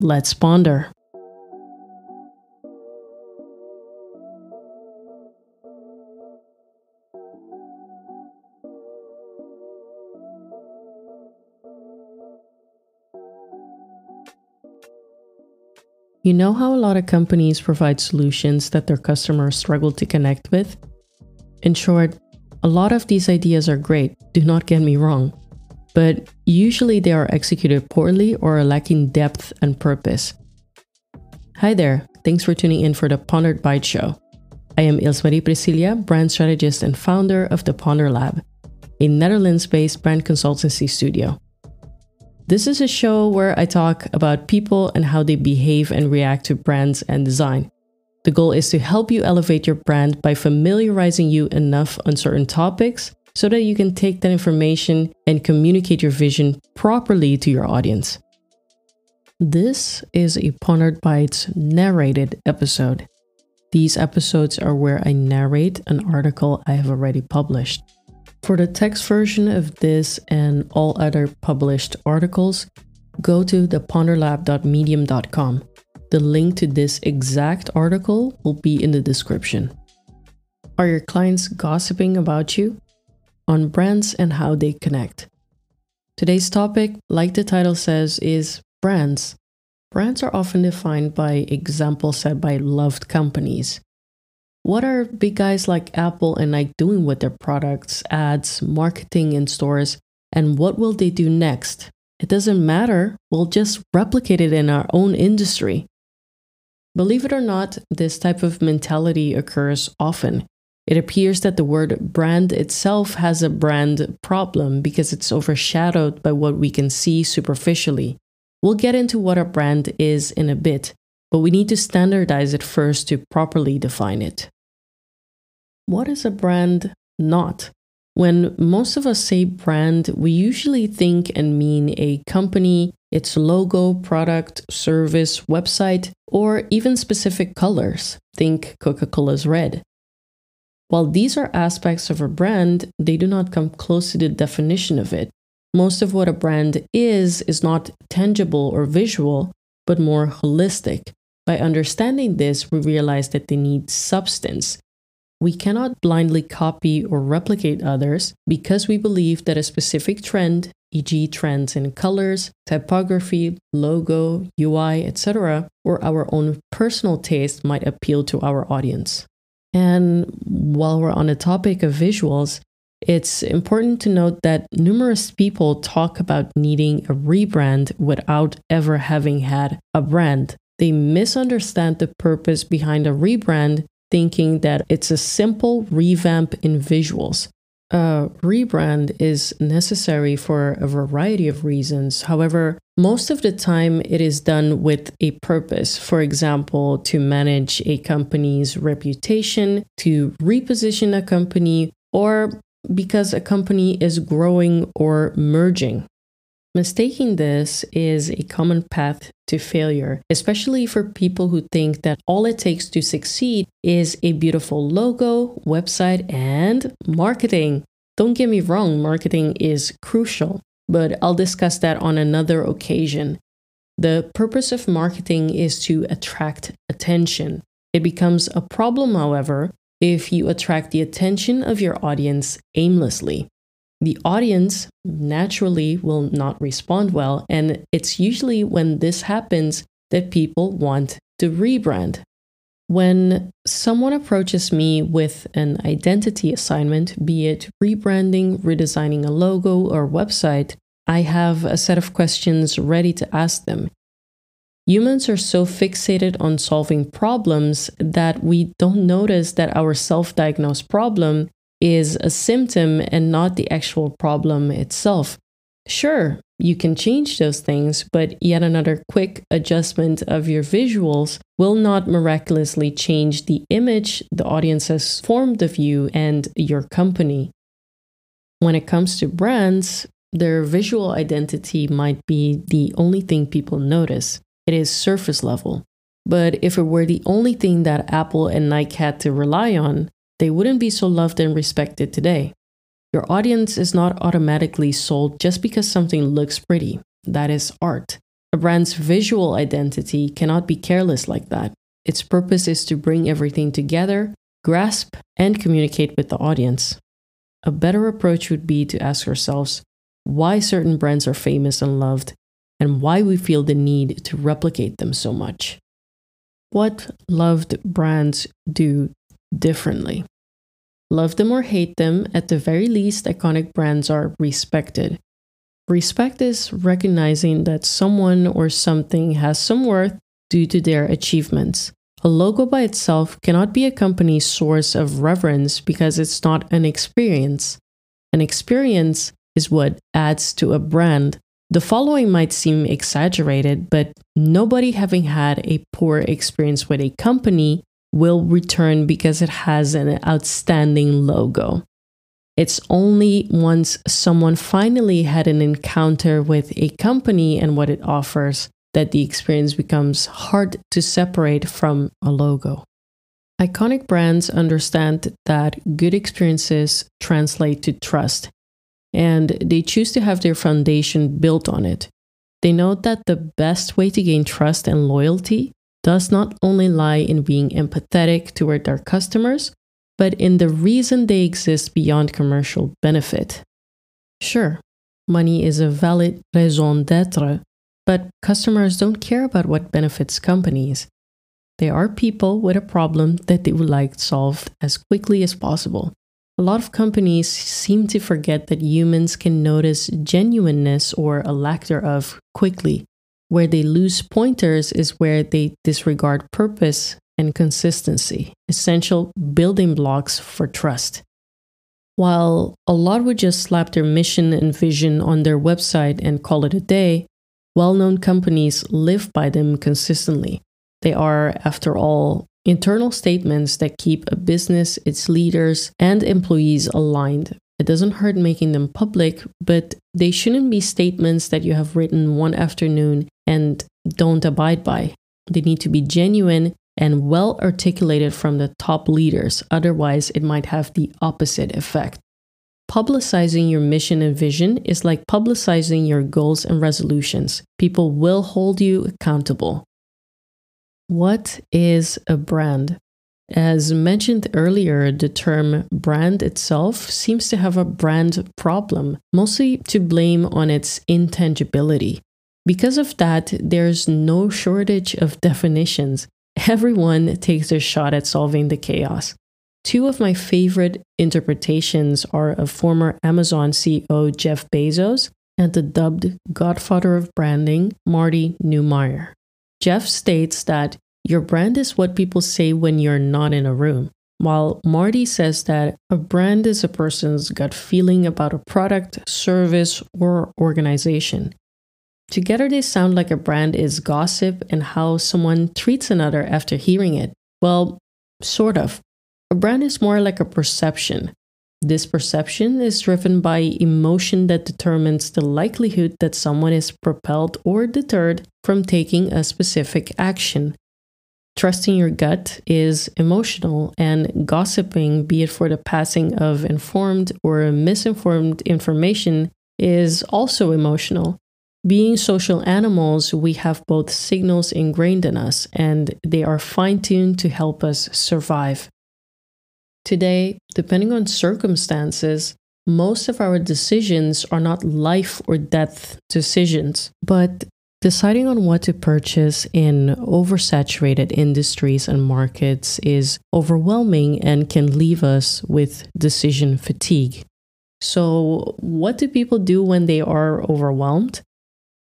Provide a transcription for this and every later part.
Let's ponder. You know how a lot of companies provide solutions that their customers struggle to connect with? In short, a lot of these ideas are great, do not get me wrong, but usually they are executed poorly or lacking depth and purpose. Hi there, thanks for tuning in for the Ponder Bites Show. I am Ilse Marie Priscilla, brand strategist and founder of the Ponder Lab, a Netherlands based brand consultancy studio. This is a show where I talk about people and how they behave and react to brands and design. The goal is to help you elevate your brand by familiarizing you enough on certain topics so that you can take that information and communicate your vision properly to your audience. This is a Pondered narrated episode. These episodes are where I narrate an article I have already published. For the text version of this and all other published articles, go to theponderlab.medium.com. The link to this exact article will be in the description. Are your clients gossiping about you? On brands and how they connect. Today's topic, like the title says, is brands. Brands are often defined by examples set by loved companies. What are big guys like Apple and Nike doing with their products, ads, marketing in stores, and what will they do next? It doesn't matter, we'll just replicate it in our own industry. Believe it or not, this type of mentality occurs often. It appears that the word brand itself has a brand problem because it's overshadowed by what we can see superficially. We'll get into what a brand is in a bit, but we need to standardize it first to properly define it. What is a brand not? When most of us say brand, we usually think and mean a company, its logo, product, service, website, or even specific colors. Think Coca Cola's red. While these are aspects of a brand, they do not come close to the definition of it. Most of what a brand is is not tangible or visual, but more holistic. By understanding this, we realize that they need substance, we cannot blindly copy or replicate others because we believe that a specific trend, e.g., trends in colors, typography, logo, UI, etc., or our own personal taste might appeal to our audience. And while we're on the topic of visuals, it's important to note that numerous people talk about needing a rebrand without ever having had a brand. They misunderstand the purpose behind a rebrand thinking that it's a simple revamp in visuals. A rebrand is necessary for a variety of reasons. However, most of the time it is done with a purpose. For example, to manage a company's reputation, to reposition a company, or because a company is growing or merging. Mistaking this is a common path to failure, especially for people who think that all it takes to succeed is a beautiful logo, website, and marketing. Don't get me wrong, marketing is crucial, but I'll discuss that on another occasion. The purpose of marketing is to attract attention. It becomes a problem, however, if you attract the attention of your audience aimlessly the audience naturally will not respond well. And it's usually when this happens that people want to rebrand. When someone approaches me with an identity assignment, be it rebranding, redesigning a logo, or website, I have a set of questions ready to ask them. Humans are so fixated on solving problems that we don't notice that our self diagnosed problem is a symptom and not the actual problem itself. Sure, you can change those things, but yet another quick adjustment of your visuals will not miraculously change the image the audience has formed of you and your company. When it comes to brands, their visual identity might be the only thing people notice. It is surface level. But if it were the only thing that Apple and Nike had to rely on, they wouldn't be so loved and respected today. Your audience is not automatically sold just because something looks pretty. That is art. A brand's visual identity cannot be careless like that. Its purpose is to bring everything together, grasp, and communicate with the audience. A better approach would be to ask ourselves why certain brands are famous and loved, and why we feel the need to replicate them so much. What loved brands do differently. Love them or hate them, at the very least, iconic brands are respected. Respect is recognizing that someone or something has some worth due to their achievements. A logo by itself cannot be a company's source of reverence because it's not an experience. An experience is what adds to a brand. The following might seem exaggerated, but nobody having had a poor experience with a company will return because it has an outstanding logo. It's only once someone finally had an encounter with a company and what it offers that the experience becomes hard to separate from a logo. Iconic brands understand that good experiences translate to trust, and they choose to have their foundation built on it. They know that the best way to gain trust and loyalty does not only lie in being empathetic toward our customers, but in the reason they exist beyond commercial benefit. Sure, money is a valid raison d'etre, but customers don't care about what benefits companies. They are people with a problem that they would like solved as quickly as possible. A lot of companies seem to forget that humans can notice genuineness or a lack thereof quickly. Where they lose pointers is where they disregard purpose and consistency, essential building blocks for trust. While a lot would just slap their mission and vision on their website and call it a day, well known companies live by them consistently. They are, after all, internal statements that keep a business, its leaders, and employees aligned. It doesn't hurt making them public, but they shouldn't be statements that you have written one afternoon and don't abide by. They need to be genuine and well articulated from the top leaders, otherwise, it might have the opposite effect. Publicizing your mission and vision is like publicizing your goals and resolutions. People will hold you accountable. What is a brand? As mentioned earlier, the term brand itself seems to have a brand problem, mostly to blame on its intangibility. Because of that, there's no shortage of definitions. Everyone takes a shot at solving the chaos. Two of my favorite interpretations are of former Amazon CEO Jeff Bezos and the dubbed godfather of branding, Marty Neumeier. Jeff states that your brand is what people say when you're not in a room, while Marty says that a brand is a person's gut feeling about a product, service, or organization. Together, they sound like a brand is gossip and how someone treats another after hearing it. Well, sort of. A brand is more like a perception. This perception is driven by emotion that determines the likelihood that someone is propelled or deterred from taking a specific action. Trusting your gut is emotional, and gossiping, be it for the passing of informed or misinformed information, is also emotional. Being social animals, we have both signals ingrained in us, and they are fine tuned to help us survive. Today, depending on circumstances, most of our decisions are not life or death decisions, but deciding on what to purchase in oversaturated industries and markets is overwhelming and can leave us with decision fatigue. So, what do people do when they are overwhelmed?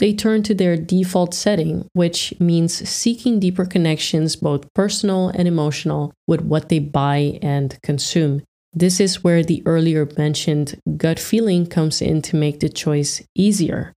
They turn to their default setting, which means seeking deeper connections, both personal and emotional, with what they buy and consume. This is where the earlier mentioned gut feeling comes in to make the choice easier.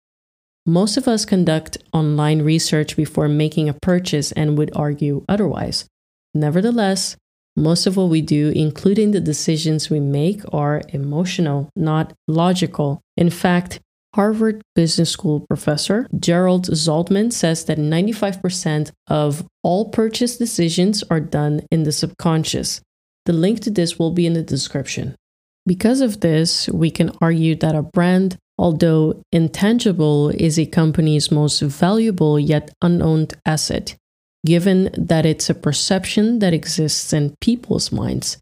Most of us conduct online research before making a purchase and would argue otherwise. Nevertheless, most of what we do, including the decisions we make, are emotional, not logical. In fact, Harvard Business School professor Gerald Zaltman says that 95% of all purchase decisions are done in the subconscious. The link to this will be in the description. Because of this, we can argue that a brand although intangible is a company's most valuable yet unowned asset, given that it's a perception that exists in people's minds.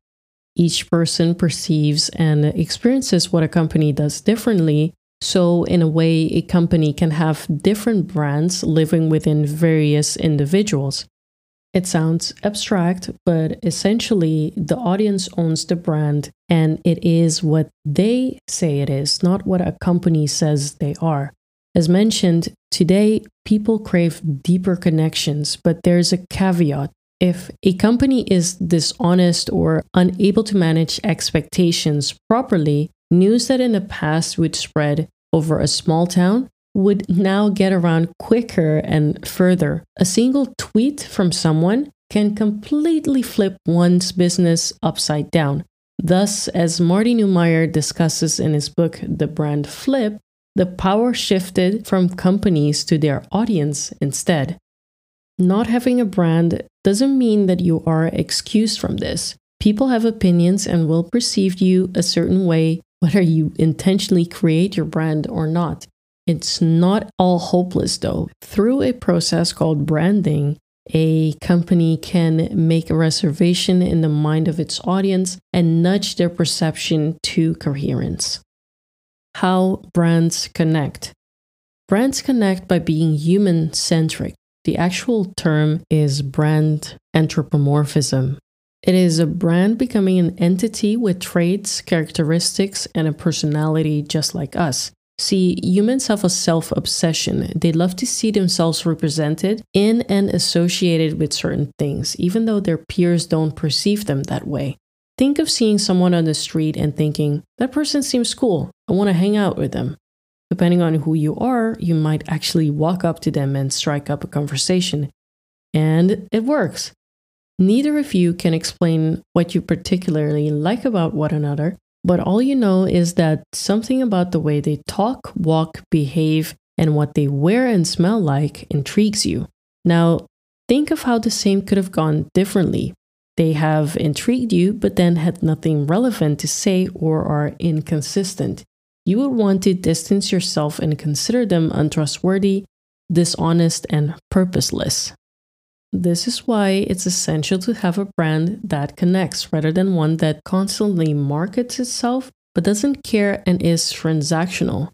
Each person perceives and experiences what a company does differently. So, in a way, a company can have different brands living within various individuals. It sounds abstract, but essentially, the audience owns the brand and it is what they say it is, not what a company says they are. As mentioned, today people crave deeper connections, but there's a caveat. If a company is dishonest or unable to manage expectations properly, news that in the past would spread over a small town would now get around quicker and further. A single tweet from someone can completely flip one's business upside down. Thus, as Marty Neumeier discusses in his book, The Brand Flip, the power shifted from companies to their audience instead. Not having a brand doesn't mean that you are excused from this. People have opinions and will perceive you a certain way, whether you intentionally create your brand or not. It's not all hopeless though. Through a process called branding, a company can make a reservation in the mind of its audience and nudge their perception to coherence. How brands connect. Brands connect by being human centric. The actual term is brand anthropomorphism. It is a brand becoming an entity with traits, characteristics, and a personality just like us. See, humans have a self obsession. They love to see themselves represented in and associated with certain things, even though their peers don't perceive them that way. Think of seeing someone on the street and thinking, that person seems cool. I want to hang out with them. Depending on who you are, you might actually walk up to them and strike up a conversation. And it works. Neither of you can explain what you particularly like about one another, but all you know is that something about the way they talk, walk, behave, and what they wear and smell like intrigues you. Now, think of how the same could have gone differently. They have intrigued you, but then had nothing relevant to say or are inconsistent. You would want to distance yourself and consider them untrustworthy, dishonest, and purposeless. This is why it's essential to have a brand that connects rather than one that constantly markets itself but doesn't care and is transactional.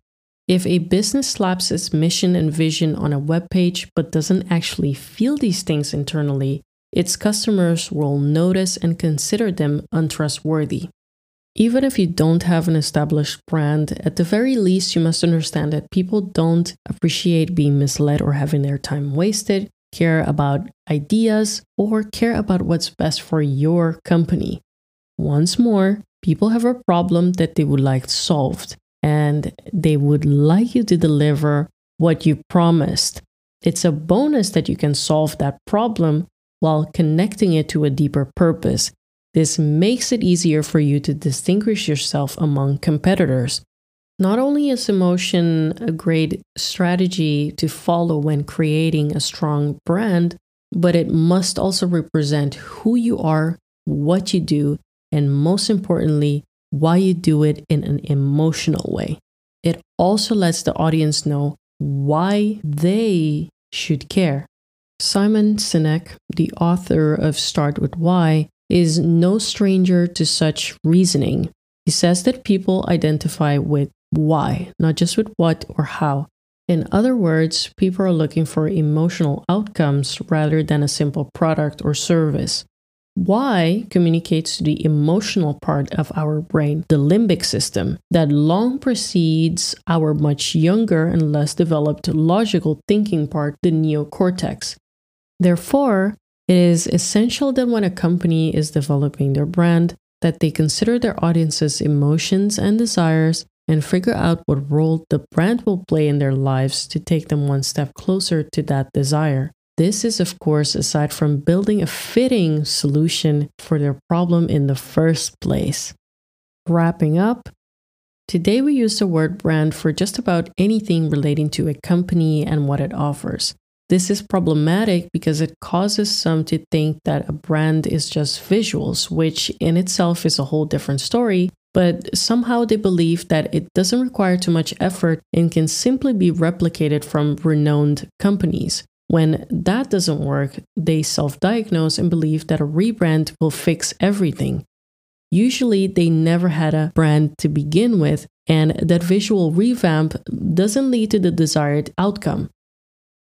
If a business slaps its mission and vision on a web page but doesn't actually feel these things internally, its customers will notice and consider them untrustworthy. Even if you don't have an established brand, at the very least, you must understand that people don't appreciate being misled or having their time wasted, care about ideas, or care about what's best for your company. Once more, people have a problem that they would like solved, and they would like you to deliver what you promised. It's a bonus that you can solve that problem while connecting it to a deeper purpose. This makes it easier for you to distinguish yourself among competitors. Not only is emotion a great strategy to follow when creating a strong brand, but it must also represent who you are, what you do, and most importantly, why you do it in an emotional way. It also lets the audience know why they should care. Simon Sinek, the author of Start with Why, is no stranger to such reasoning. He says that people identify with why, not just with what or how. In other words, people are looking for emotional outcomes rather than a simple product or service. Why communicates to the emotional part of our brain, the limbic system, that long precedes our much younger and less developed logical thinking part, the neocortex. Therefore, it is essential that when a company is developing their brand, that they consider their audience's emotions and desires and figure out what role the brand will play in their lives to take them one step closer to that desire. This is, of course, aside from building a fitting solution for their problem in the first place. Wrapping up, today we use the word brand for just about anything relating to a company and what it offers. This is problematic because it causes some to think that a brand is just visuals, which in itself is a whole different story but somehow they believe that it doesn't require too much effort and can simply be replicated from renowned companies. When that doesn't work, they self diagnose and believe that a rebrand will fix everything. Usually, they never had a brand to begin with, and that visual revamp doesn't lead to the desired outcome.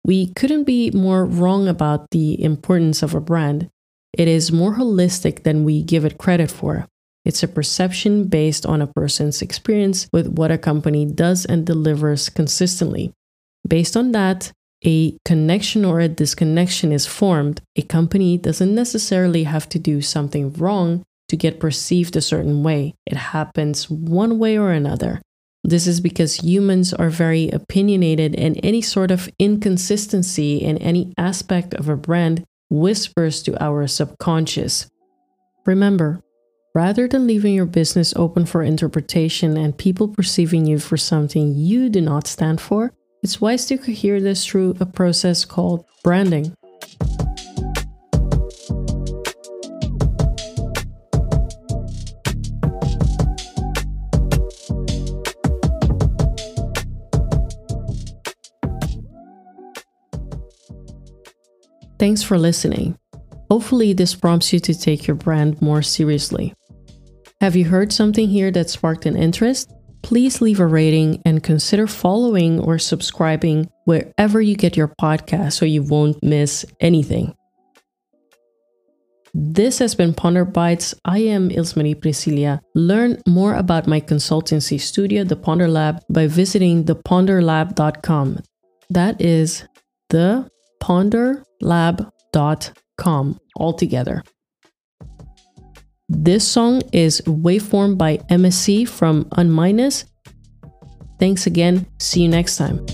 We couldn't be more wrong about the importance of a brand. It is more holistic than we give it credit for. It's a perception based on a person's experience with what a company does and delivers consistently. Based on that, a connection or a disconnection is formed. A company doesn't necessarily have to do something wrong to get perceived a certain way. It happens one way or another. This is because humans are very opinionated, and any sort of inconsistency in any aspect of a brand whispers to our subconscious. Remember, rather than leaving your business open for interpretation and people perceiving you for something you do not stand for, it's wise to cohere this through a process called branding. Thanks for listening. Hopefully, this prompts you to take your brand more seriously. Have you heard something here that sparked an interest? Please leave a rating and consider following or subscribing wherever you get your podcast so you won't miss anything. This has been Ponder Bites. I am Ilsmarie Priscilla. Learn more about my consultancy studio, The Ponder Lab, by visiting theponderlab.com. That is theponderlab.com altogether. This song is Waveform by MSC from Unminus. Thanks again. See you next time.